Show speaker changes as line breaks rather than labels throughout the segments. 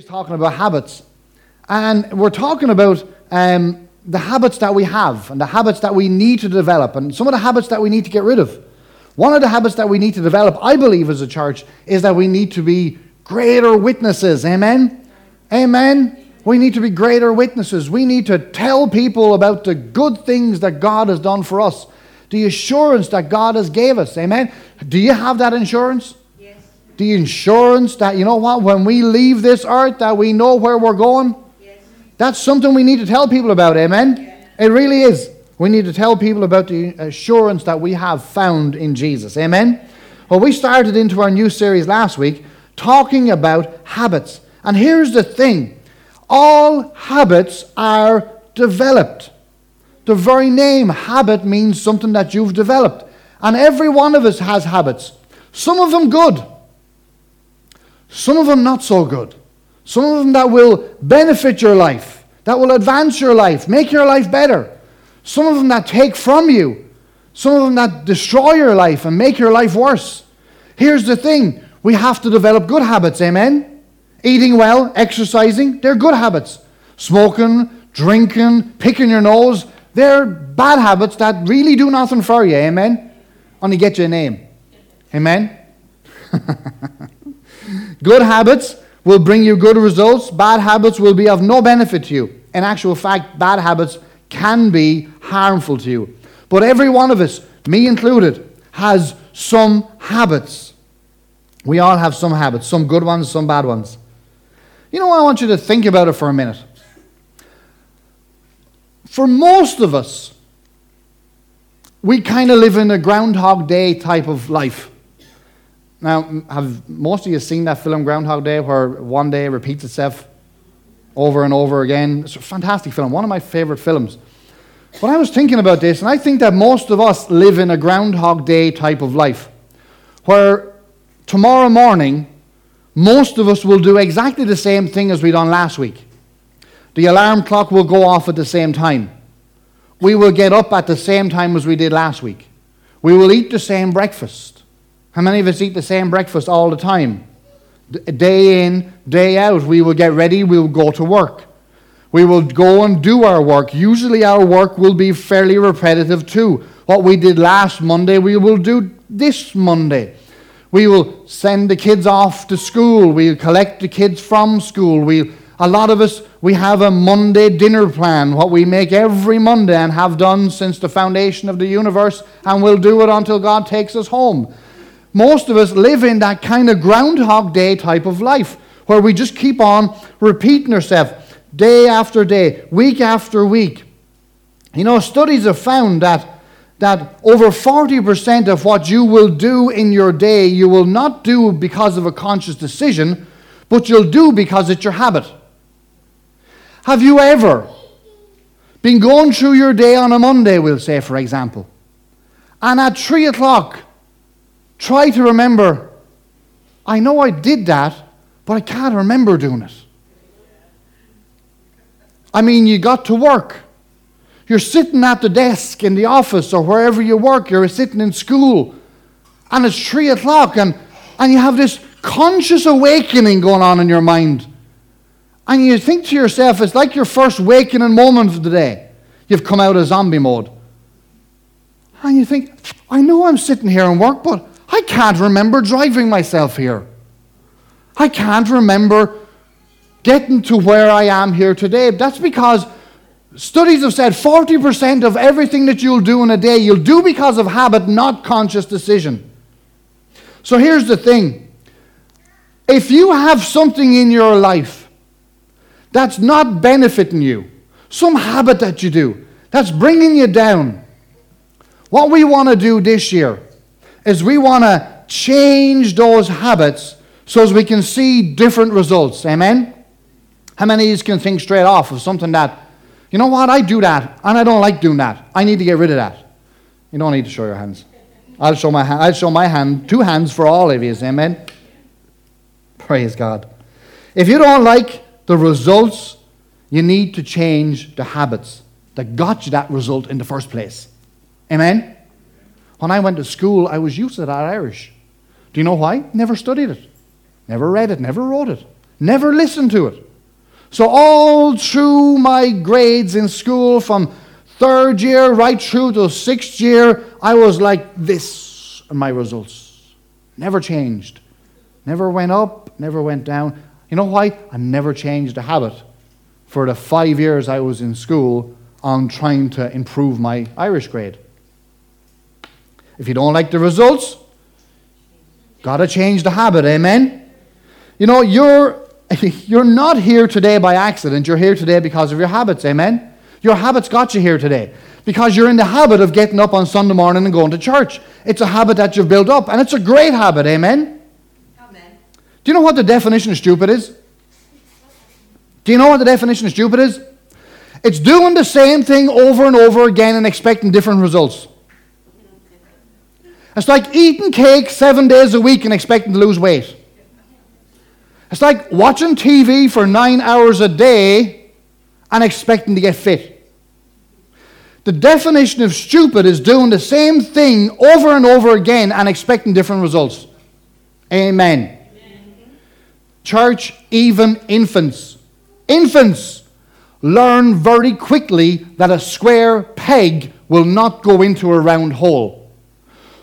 series talking about habits. And we're talking about um, the habits that we have and the habits that we need to develop and some of the habits that we need to get rid of. One of the habits that we need to develop, I believe, as a church, is that we need to be greater witnesses. Amen? Amen? We need to be greater witnesses. We need to tell people about the good things that God has done for us, the assurance that God has gave us. Amen? Do you have that insurance? The insurance that, you know what, when we leave this earth, that we know where we're going? Yes. That's something we need to tell people about, amen? It really is. We need to tell people about the assurance that we have found in Jesus, amen? Well, we started into our new series last week talking about habits. And here's the thing all habits are developed. The very name habit means something that you've developed. And every one of us has habits. Some of them good, some of them not so good. Some of them that will benefit your life, that will advance your life, make your life better. Some of them that take from you. Some of them that destroy your life and make your life worse. Here's the thing we have to develop good habits, amen? Eating well, exercising, they're good habits. Smoking, drinking, picking your nose, they're bad habits that really do nothing for you, amen? Only get you a name. Amen? Good habits will bring you good results. Bad habits will be of no benefit to you. In actual fact, bad habits can be harmful to you. But every one of us, me included, has some habits. We all have some habits, some good ones, some bad ones. You know, I want you to think about it for a minute. For most of us, we kind of live in a Groundhog Day type of life. Now, have most of you seen that film Groundhog Day where one day repeats itself over and over again? It's a fantastic film, one of my favorite films. But I was thinking about this, and I think that most of us live in a Groundhog Day type of life where tomorrow morning, most of us will do exactly the same thing as we done last week. The alarm clock will go off at the same time. We will get up at the same time as we did last week. We will eat the same breakfast. How many of us eat the same breakfast all the time? Day in, day out, we will get ready, we will go to work. We will go and do our work. Usually, our work will be fairly repetitive too. What we did last Monday, we will do this Monday. We will send the kids off to school. We'll collect the kids from school. We, a lot of us, we have a Monday dinner plan, what we make every Monday and have done since the foundation of the universe, and we'll do it until God takes us home. Most of us live in that kind of Groundhog Day type of life where we just keep on repeating ourselves day after day, week after week. You know, studies have found that, that over 40% of what you will do in your day, you will not do because of a conscious decision, but you'll do because it's your habit. Have you ever been going through your day on a Monday, we'll say, for example, and at 3 o'clock, Try to remember, I know I did that, but I can't remember doing it. I mean, you got to work. You're sitting at the desk in the office or wherever you work, you're sitting in school, and it's three o'clock, and, and you have this conscious awakening going on in your mind. And you think to yourself, it's like your first wakening moment of the day. You've come out of zombie mode. And you think, I know I'm sitting here and work, but I can't remember driving myself here. I can't remember getting to where I am here today. That's because studies have said 40% of everything that you'll do in a day, you'll do because of habit, not conscious decision. So here's the thing if you have something in your life that's not benefiting you, some habit that you do that's bringing you down, what we want to do this year is we want to change those habits so as we can see different results. Amen? How many of you can think straight off of something that, you know what, I do that and I don't like doing that. I need to get rid of that. You don't need to show your hands. I'll show my hand, I'll show my hand, two hands for all of you. Amen? Praise God. If you don't like the results, you need to change the habits that got you that result in the first place. Amen? When I went to school, I was used to that Irish. Do you know why? Never studied it, never read it, never wrote it. Never listened to it. So, all through my grades in school, from third year right through to sixth year, I was like this in my results. Never changed. Never went up, never went down. You know why? I never changed a habit for the five years I was in school on trying to improve my Irish grade. If you don't like the results, got to change the habit, amen? You know, you're, you're not here today by accident. You're here today because of your habits, amen? Your habits got you here today because you're in the habit of getting up on Sunday morning and going to church. It's a habit that you've built up, and it's a great habit, amen? Amen. Do you know what the definition of stupid is? Do you know what the definition of stupid is? It's doing the same thing over and over again and expecting different results. It's like eating cake seven days a week and expecting to lose weight. It's like watching TV for nine hours a day and expecting to get fit. The definition of stupid is doing the same thing over and over again and expecting different results. Amen. Amen. Church, even infants. Infants learn very quickly that a square peg will not go into a round hole.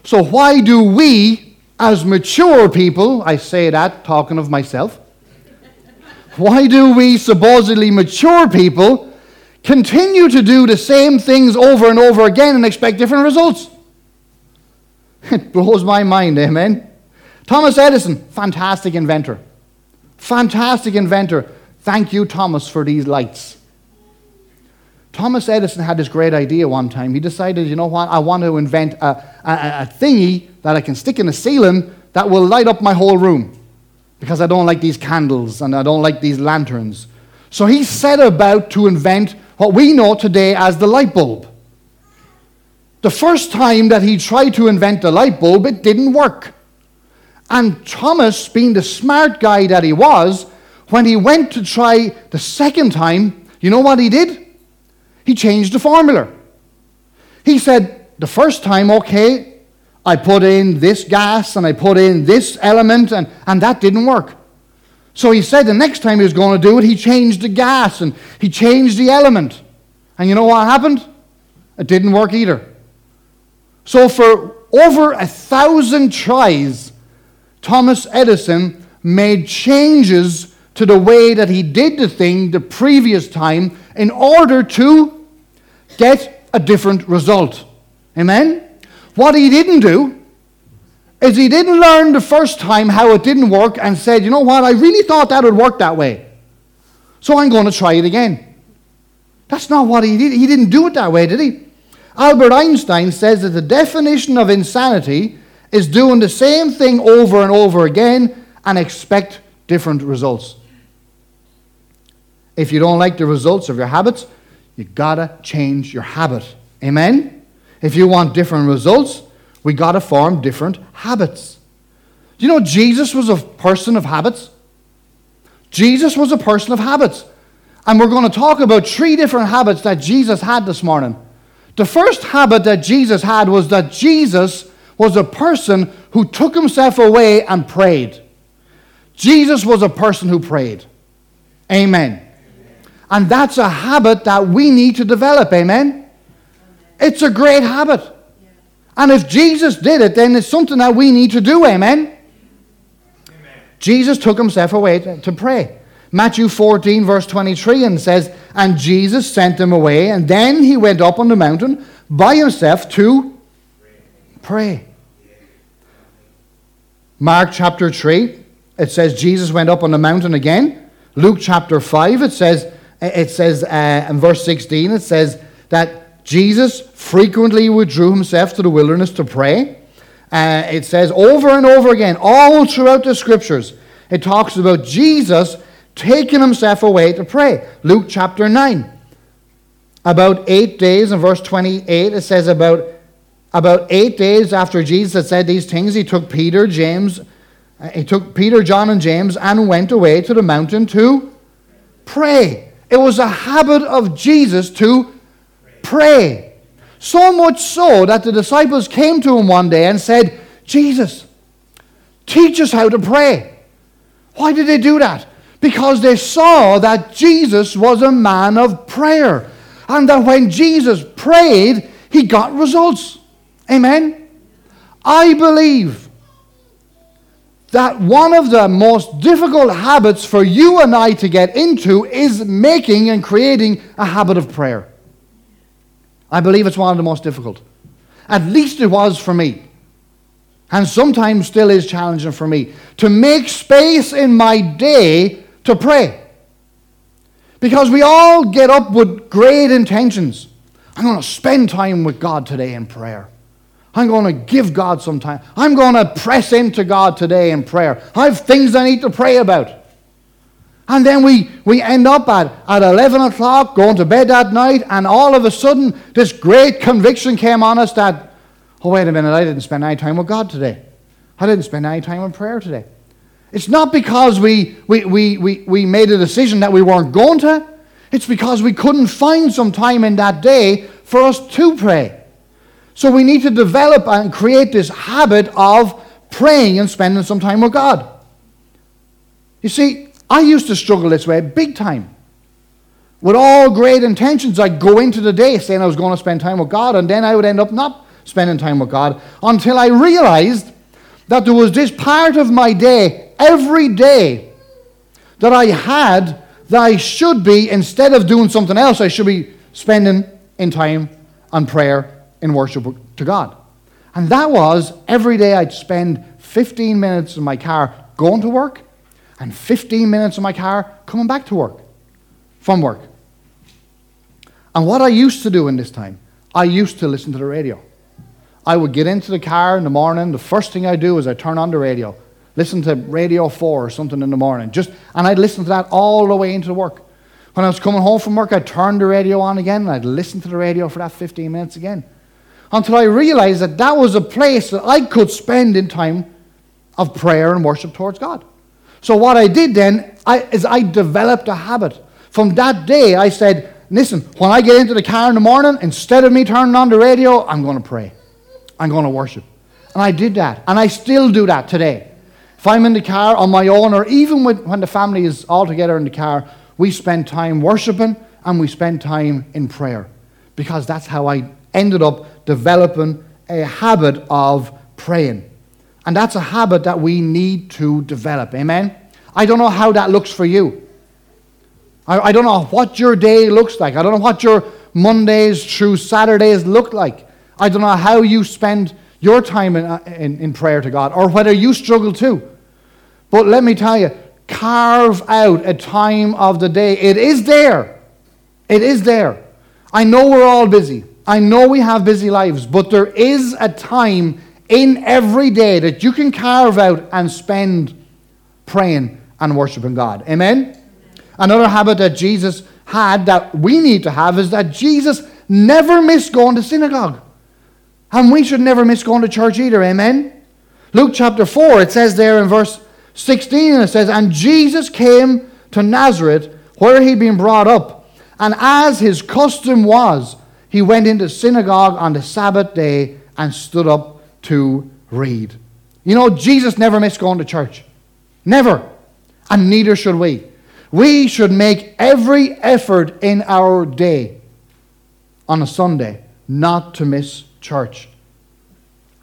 So, why do we, as mature people, I say that talking of myself, why do we supposedly mature people continue to do the same things over and over again and expect different results? It blows my mind, eh, amen. Thomas Edison, fantastic inventor. Fantastic inventor. Thank you, Thomas, for these lights. Thomas Edison had this great idea one time. He decided, you know what, I want to invent a, a, a thingy that I can stick in the ceiling that will light up my whole room because I don't like these candles and I don't like these lanterns. So he set about to invent what we know today as the light bulb. The first time that he tried to invent the light bulb, it didn't work. And Thomas, being the smart guy that he was, when he went to try the second time, you know what he did? He changed the formula. He said, the first time, okay, I put in this gas and I put in this element, and, and that didn't work. So he said the next time he was going to do it, he changed the gas and he changed the element. And you know what happened? It didn't work either. So for over a thousand tries, Thomas Edison made changes to the way that he did the thing the previous time in order to get a different result. Amen? What he didn't do is he didn't learn the first time how it didn't work and said, you know what, I really thought that would work that way. So I'm going to try it again. That's not what he did. He didn't do it that way, did he? Albert Einstein says that the definition of insanity is doing the same thing over and over again and expect different results. If you don't like the results of your habits, you gotta change your habit. Amen? If you want different results, we got to form different habits. Do you know Jesus was a person of habits? Jesus was a person of habits. And we're going to talk about three different habits that Jesus had this morning. The first habit that Jesus had was that Jesus was a person who took himself away and prayed. Jesus was a person who prayed. Amen. And that's a habit that we need to develop. Amen. It's a great habit. And if Jesus did it, then it's something that we need to do. Amen? Amen. Jesus took himself away to, to pray. Matthew 14, verse 23, and says, And Jesus sent him away, and then he went up on the mountain by himself to pray. Mark chapter 3, it says Jesus went up on the mountain again. Luke chapter 5, it says, it says uh, in verse 16, it says that Jesus frequently withdrew himself to the wilderness to pray. Uh, it says over and over again, all throughout the scriptures, it talks about Jesus taking himself away to pray. Luke chapter 9. About eight days, in verse 28, it says about, about eight days after Jesus had said these things, he took Peter, James, uh, he took Peter, John, and James and went away to the mountain to pray. It was a habit of Jesus to pray. So much so that the disciples came to him one day and said, Jesus, teach us how to pray. Why did they do that? Because they saw that Jesus was a man of prayer. And that when Jesus prayed, he got results. Amen? I believe that one of the most difficult habits for you and I to get into is making and creating a habit of prayer. I believe it's one of the most difficult. At least it was for me. And sometimes still is challenging for me to make space in my day to pray. Because we all get up with great intentions. I'm going to spend time with God today in prayer. I'm going to give God some time. I'm going to press into God today in prayer. I have things I need to pray about. And then we, we end up at, at 11 o'clock, going to bed that night, and all of a sudden, this great conviction came on us that, oh, wait a minute, I didn't spend any time with God today. I didn't spend any time in prayer today. It's not because we, we, we, we, we made a decision that we weren't going to, it's because we couldn't find some time in that day for us to pray. So we need to develop and create this habit of praying and spending some time with God. You see, I used to struggle this way big time. With all great intentions, I'd go into the day saying I was going to spend time with God, and then I would end up not spending time with God until I realized that there was this part of my day every day that I had that I should be, instead of doing something else, I should be spending in time and prayer in worship to God. And that was every day I'd spend 15 minutes in my car going to work and 15 minutes in my car coming back to work, from work. And what I used to do in this time, I used to listen to the radio. I would get into the car in the morning. The first thing I do is I turn on the radio, listen to Radio 4 or something in the morning. Just, and I'd listen to that all the way into the work. When I was coming home from work, I'd turn the radio on again and I'd listen to the radio for that 15 minutes again. Until I realized that that was a place that I could spend in time of prayer and worship towards God. So what I did then I, is I developed a habit. From that day, I said, listen, when I get into the car in the morning, instead of me turning on the radio, I'm going to pray. I'm going to worship. And I did that. And I still do that today. If I'm in the car on my own, or even when the family is all together in the car, we spend time worshiping and we spend time in prayer. Because that's how I ended up developing a habit of praying. And that's a habit that we need to develop. Amen? I don't know how that looks for you. I, I don't know what your day looks like. I don't know what your Mondays through Saturdays look like. I don't know how you spend your time in, uh, in, in prayer to God or whether you struggle too. But let me tell you, carve out a time of the day. It is there. It is there. I know we're all busy. I know we have busy lives, but there is a time in every day that you can carve out and spend praying and worshiping God. Amen? Another habit that Jesus had that we need to have is that Jesus never missed going to synagogue. And we should never miss going to church either. Amen? Luke chapter 4, it says there in verse 16, and it says, And Jesus came to Nazareth where he'd been brought up. And as his custom was, he went into synagogue on the Sabbath day and stood up to read. You know, Jesus never missed going to church. Never. And neither should we. We should make every effort in our day on a Sunday not to miss church.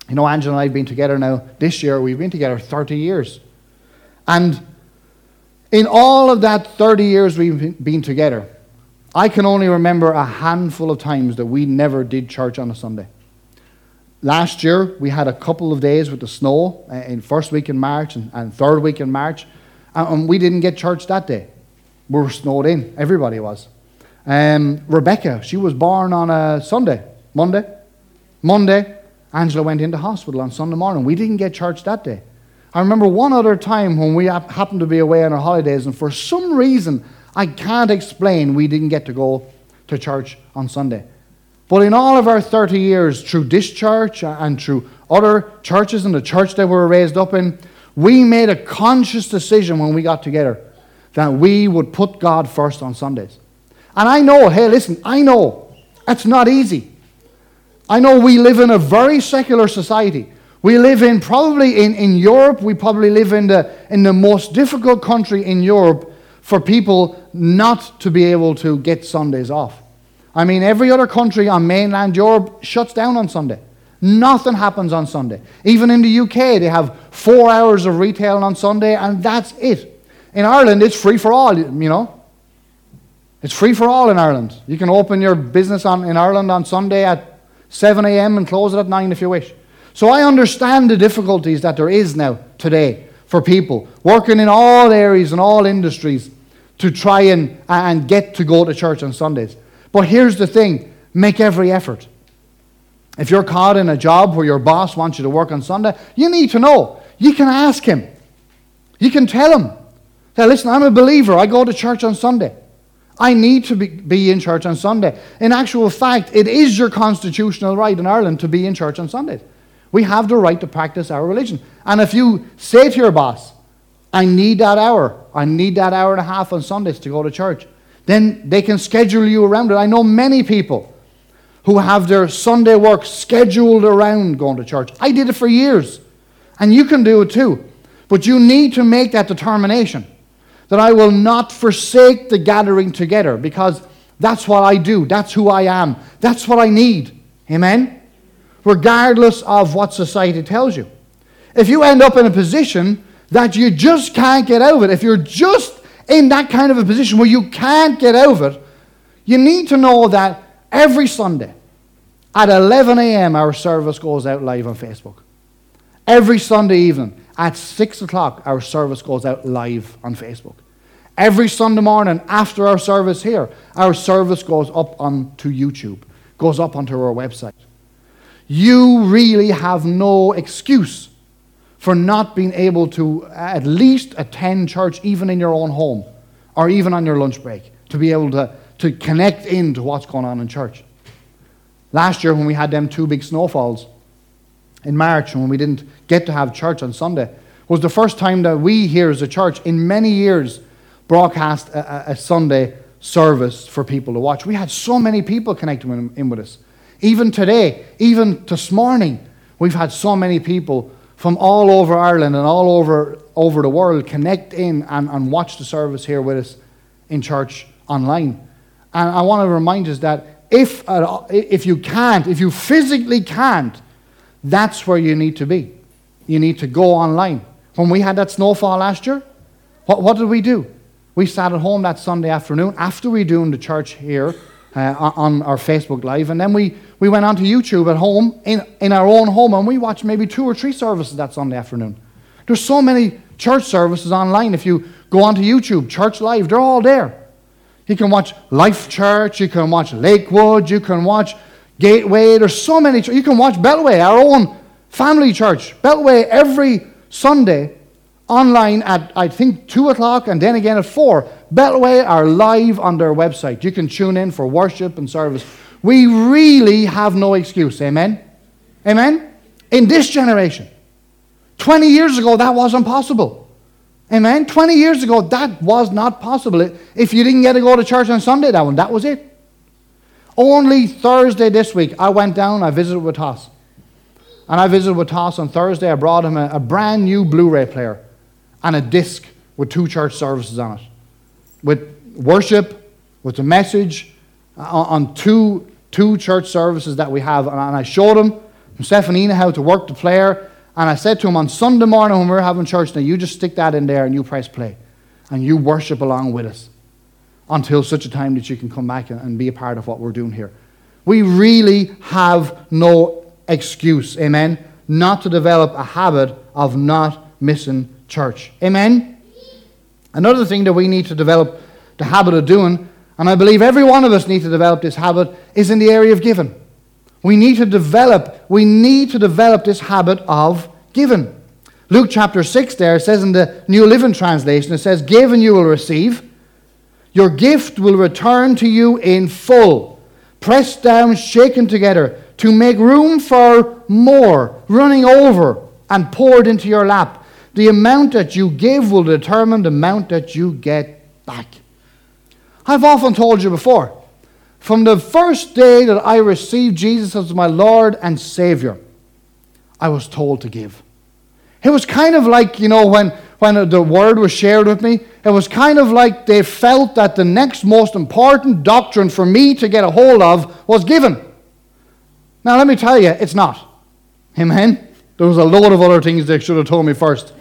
You know, Angela and I have been together now this year, we've been together 30 years. And in all of that 30 years we've been together, I can only remember a handful of times that we never did church on a Sunday. Last year, we had a couple of days with the snow uh, in first week in March and, and third week in March, and we didn't get church that day. We were snowed in. Everybody was. Um, Rebecca, she was born on a Sunday, Monday. Monday, Angela went into hospital on Sunday morning. We didn't get church that day. I remember one other time when we happened to be away on our holidays, and for some reason I can't explain, we didn't get to go to church on Sunday. But in all of our 30 years, through this church and through other churches and the church that we were raised up in, we made a conscious decision when we got together that we would put God first on Sundays. And I know, hey, listen, I know it's not easy. I know we live in a very secular society. We live in probably in, in Europe, we probably live in the, in the most difficult country in Europe for people not to be able to get Sundays off. I mean, every other country on mainland Europe shuts down on Sunday. Nothing happens on Sunday. Even in the UK, they have four hours of retail on Sunday, and that's it. In Ireland, it's free for all, you know. It's free for all in Ireland. You can open your business on, in Ireland on Sunday at 7 a.m. and close it at 9 if you wish. So I understand the difficulties that there is now today for people working in all areas and all industries to try and, and get to go to church on Sundays. But here's the thing make every effort. If you're caught in a job where your boss wants you to work on Sunday, you need to know. You can ask him. You can tell him. Say, listen, I'm a believer. I go to church on Sunday. I need to be, be in church on Sunday. In actual fact, it is your constitutional right in Ireland to be in church on Sundays. We have the right to practice our religion. And if you say to your boss, I need that hour, I need that hour and a half on Sundays to go to church, then they can schedule you around it. I know many people who have their Sunday work scheduled around going to church. I did it for years, and you can do it too. But you need to make that determination that I will not forsake the gathering together because that's what I do, that's who I am, that's what I need. Amen? Regardless of what society tells you. If you end up in a position that you just can't get of it, if you're just in that kind of a position where you can't get of it, you need to know that every Sunday at 11 a.m., our service goes out live on Facebook. Every Sunday evening at 6 o'clock, our service goes out live on Facebook. Every Sunday morning after our service here, our service goes up onto YouTube, goes up onto our website. You really have no excuse for not being able to at least attend church even in your own home or even on your lunch break to be able to, to connect into what's going on in church. Last year, when we had them two big snowfalls in March, and when we didn't get to have church on Sunday, was the first time that we here as a church in many years broadcast a, a Sunday service for people to watch. We had so many people connecting in with us. Even today, even this morning, we've had so many people from all over Ireland and all over, over the world connect in and, and watch the service here with us in church online. And I want to remind us that if, if you can't, if you physically can't, that's where you need to be. You need to go online. When we had that snowfall last year, what, what did we do? We sat at home that Sunday afternoon after we doing the church here uh, on our Facebook Live, and then we we went onto YouTube at home, in, in our own home, and we watched maybe two or three services that Sunday afternoon. There's so many church services online. If you go onto YouTube, Church Live, they're all there. You can watch Life Church, you can watch Lakewood, you can watch Gateway. There's so many. You can watch Beltway, our own family church. Beltway every Sunday online at, I think, 2 o'clock and then again at 4. Beltway are live on their website. You can tune in for worship and service. We really have no excuse. Amen? Amen? In this generation. 20 years ago, that wasn't possible. Amen? 20 years ago, that was not possible. If you didn't get to go to church on Sunday, that one, that was it. Only Thursday this week, I went down, I visited with Toss. And I visited with Toss on Thursday. I brought him a, a brand new Blu ray player and a disc with two church services on it. With worship, with a message, uh, on two two church services that we have. And I showed him, Stephanina, how to work the player. And I said to him on Sunday morning when we were having church, now you just stick that in there and you press play. And you worship along with us until such a time that you can come back and be a part of what we're doing here. We really have no excuse, amen, not to develop a habit of not missing church. Amen? Another thing that we need to develop the habit of doing and I believe every one of us need to develop this habit, is in the area of giving. We need to develop, we need to develop this habit of giving. Luke chapter 6 there says in the New Living Translation, it says, Give and you will receive. Your gift will return to you in full, pressed down, shaken together, to make room for more, running over and poured into your lap. The amount that you give will determine the amount that you get back. I've often told you before, from the first day that I received Jesus as my Lord and Savior, I was told to give. It was kind of like, you know, when, when the word was shared with me, it was kind of like they felt that the next most important doctrine for me to get a hold of was given. Now, let me tell you, it's not. Amen? There was a load of other things they should have told me first.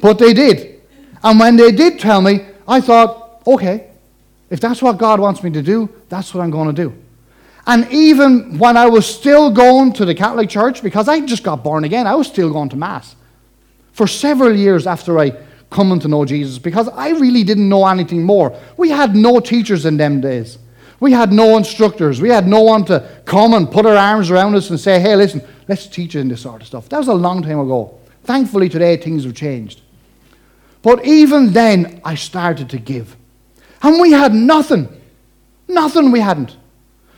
But they did. And when they did tell me, I thought, okay, if that's what God wants me to do, that's what I'm going to do. And even when I was still going to the Catholic Church, because I just got born again, I was still going to Mass for several years after I coming to know Jesus because I really didn't know anything more. We had no teachers in them days. We had no instructors. We had no one to come and put our arms around us and say, hey, listen, let's teach you in this sort of stuff. That was a long time ago. Thankfully, today things have changed. But even then, I started to give. And we had nothing. Nothing we hadn't.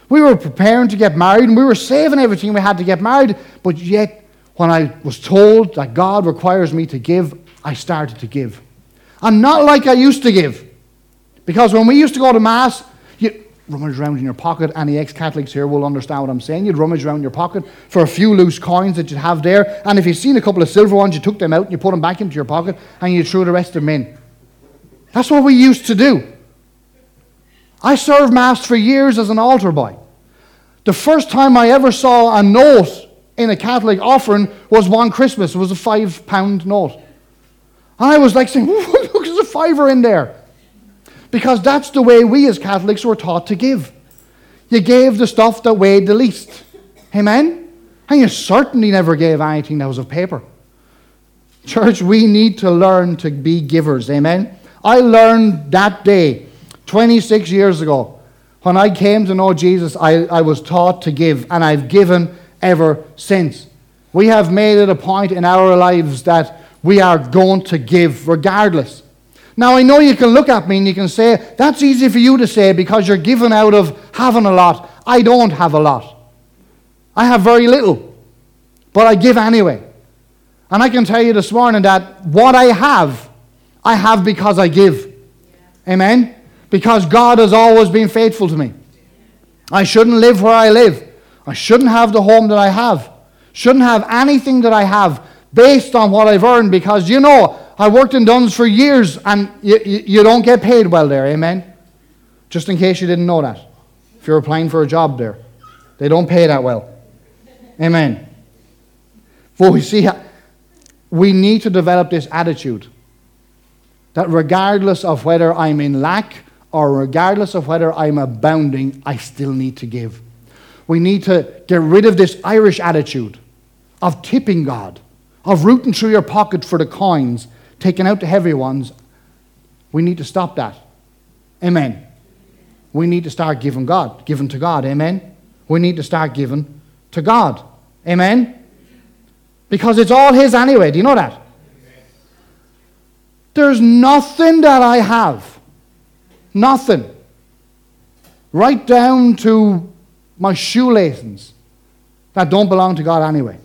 We were preparing to get married and we were saving everything we had to get married, but yet, when I was told that God requires me to give, I started to give. And not like I used to give. Because when we used to go to Mass, rummage around in your pocket. Any ex Catholics here will understand what I'm saying. You'd rummage around your pocket for a few loose coins that you'd have there. And if you'd seen a couple of silver ones, you took them out and you put them back into your pocket and you threw the rest of them in. That's what we used to do. I served Mass for years as an altar boy. The first time I ever saw a note in a Catholic offering was one Christmas. It was a five pound note. And I was like saying, look, there's a fiver in there. Because that's the way we as Catholics were taught to give. You gave the stuff that weighed the least. Amen? And you certainly never gave anything that was of paper. Church, we need to learn to be givers. Amen? I learned that day, 26 years ago, when I came to know Jesus, I, I was taught to give, and I've given ever since. We have made it a point in our lives that we are going to give regardless. Now, I know you can look at me and you can say, that's easy for you to say because you're given out of having a lot. I don't have a lot. I have very little, but I give anyway. And I can tell you this morning that what I have, I have because I give. Amen? Because God has always been faithful to me. I shouldn't live where I live. I shouldn't have the home that I have. Shouldn't have anything that I have based on what I've earned because you know, I worked in Dunnes for years and you, you, you, don't get paid well there, amen? Just in case you didn't know that. If you're applying for a job there, they don't pay that well. Amen. For we see, we need to develop this attitude that regardless of whether I'm in lack or regardless of whether I'm abounding, I still need to give. We need to get rid of this Irish attitude of tipping God of rooting through your pocket for the coins, taking out the heavy ones, we need to stop that. Amen. We need to start giving God, giving to God. Amen. We need to start giving to God. Amen. Because it's all His anyway. Do you know that? There's nothing that I have. Nothing. Right down to my shoelaces that don't belong to God anyway.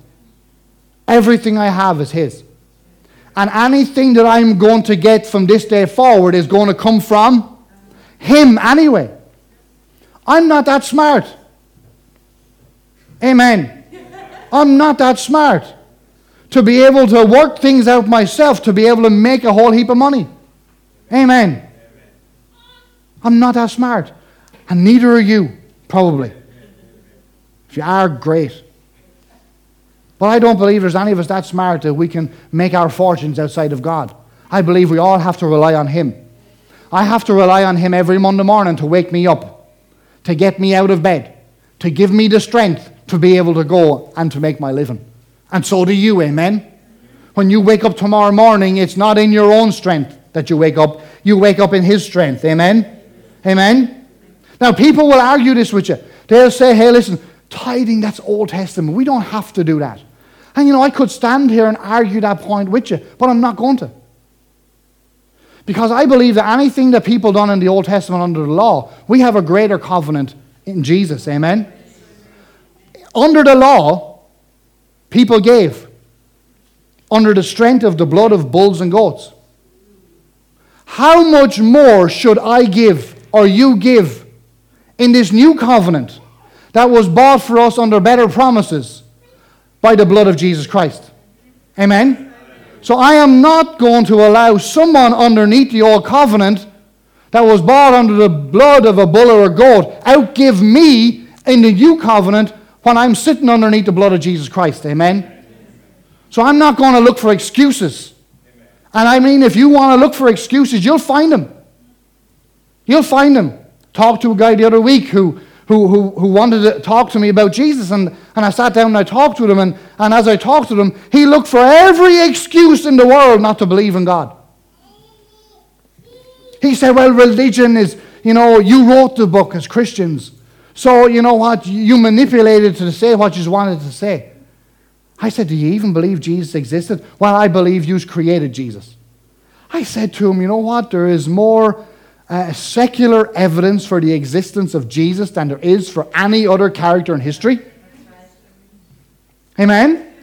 Everything I have is His. And anything that I'm going to get from this day forward is going to come from Him anyway. I'm not that smart. Amen. I'm not that smart to be able to work things out myself, to be able to make a whole heap of money. Amen. I'm not that smart. And neither are you, probably. If you are, great. But I don't believe there's any of us that smart that we can make our fortunes outside of God. I believe we all have to rely on Him. I have to rely on Him every Monday morning to wake me up, to get me out of bed, to give me the strength to be able to go and to make my living. And so do you, amen? When you wake up tomorrow morning, it's not in your own strength that you wake up, you wake up in His strength, amen? Amen? Now, people will argue this with you. They'll say, hey, listen, tithing, that's Old Testament. We don't have to do that. And you know, I could stand here and argue that point with you, but I'm not going to. Because I believe that anything that people done in the Old Testament under the law, we have a greater covenant in Jesus. Amen? Under the law, people gave. Under the strength of the blood of bulls and goats. How much more should I give or you give in this new covenant that was bought for us under better promises? By the blood of Jesus Christ. Amen? So I am not going to allow someone underneath the old covenant that was bought under the blood of a bull or a goat outgive me in the new covenant when I'm sitting underneath the blood of Jesus Christ. Amen? So I'm not going to look for excuses. And I mean, if you want to look for excuses, you'll find them. You'll find them. Talked to a guy the other week who, who, who, who wanted to talk to me about Jesus, and, and I sat down and I talked to him, and, and as I talked to him, he looked for every excuse in the world not to believe in God. He said, Well, religion is, you know, you wrote the book as Christians. So, you know what? You manipulated to say what you wanted to say. I said, Do you even believe Jesus existed? Well, I believe you created Jesus. I said to him, You know what? There is more uh, secular evidence for the existence of Jesus than there is for any other character in history. Amen?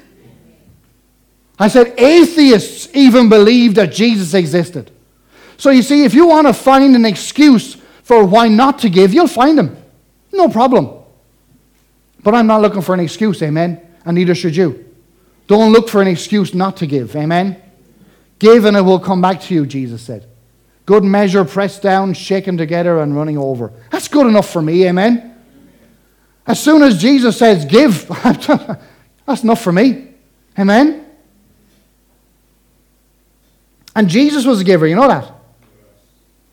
I said, Atheists even believe that Jesus existed. So you see, if you want to find an excuse for why not to give, you'll find them. No problem. But I'm not looking for an excuse, amen? And neither should you. Don't look for an excuse not to give, amen? Give and it will come back to you, Jesus said. Good measure, pressed down, shaken together, and running over. That's good enough for me, amen? As soon as Jesus says, give, that's enough for me, amen? And Jesus was a giver, you know that?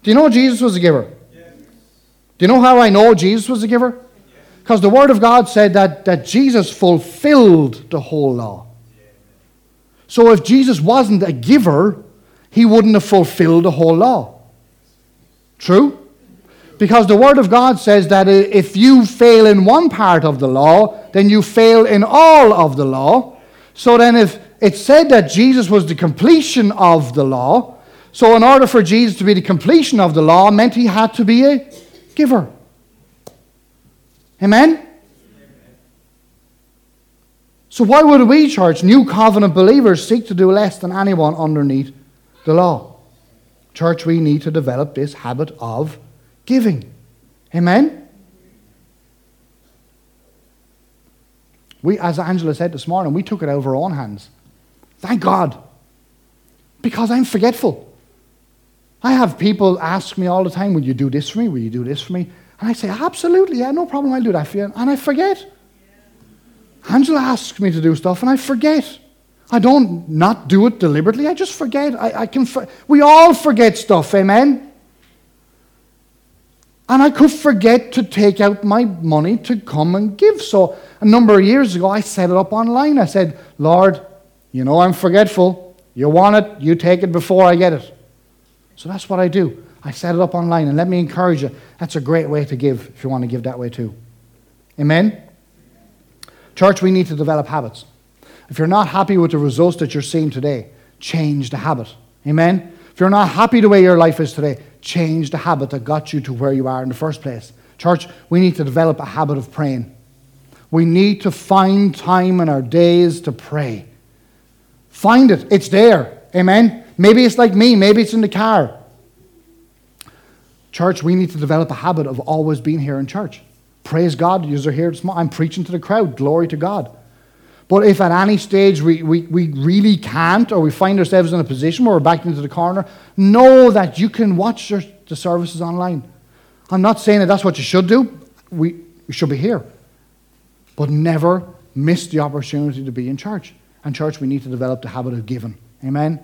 Do you know Jesus was a giver? Do you know how I know Jesus was a giver? Because the Word of God said that, that Jesus fulfilled the whole law. So if Jesus wasn't a giver, he wouldn't have fulfilled the whole law. True? Because the Word of God says that if you fail in one part of the law, then you fail in all of the law. So then, if it said that Jesus was the completion of the law, so, in order for Jesus to be the completion of the law, meant he had to be a giver. Amen? So, why would we, church, new covenant believers, seek to do less than anyone underneath the law? Church, we need to develop this habit of giving. Amen? We, as Angela said this morning, we took it of our own hands. Thank God. Because I'm forgetful. I have people ask me all the time, Will you do this for me? Will you do this for me? And I say, Absolutely, yeah, no problem, I'll do that for you. And I forget. Angela asks me to do stuff, and I forget. I don't not do it deliberately, I just forget. I, I can for, we all forget stuff, amen? And I could forget to take out my money to come and give. So a number of years ago, I set it up online. I said, Lord, you know I'm forgetful. You want it, you take it before I get it. So that's what I do. I set it up online, and let me encourage you that's a great way to give if you want to give that way too. Amen? Church, we need to develop habits. If you're not happy with the results that you're seeing today, change the habit. Amen? If you're not happy the way your life is today, change the habit that got you to where you are in the first place. Church, we need to develop a habit of praying. We need to find time in our days to pray. Find it, it's there. Amen? Maybe it's like me, maybe it's in the car. Church, we need to develop a habit of always being here in church. Praise God, you're here. I'm preaching to the crowd. Glory to God. But if at any stage we, we, we really can't, or we find ourselves in a position where we're backed into the corner, know that you can watch your, the services online. I'm not saying that that's what you should do. We, we should be here. But never miss the opportunity to be in church. And, church, we need to develop the habit of giving. Amen?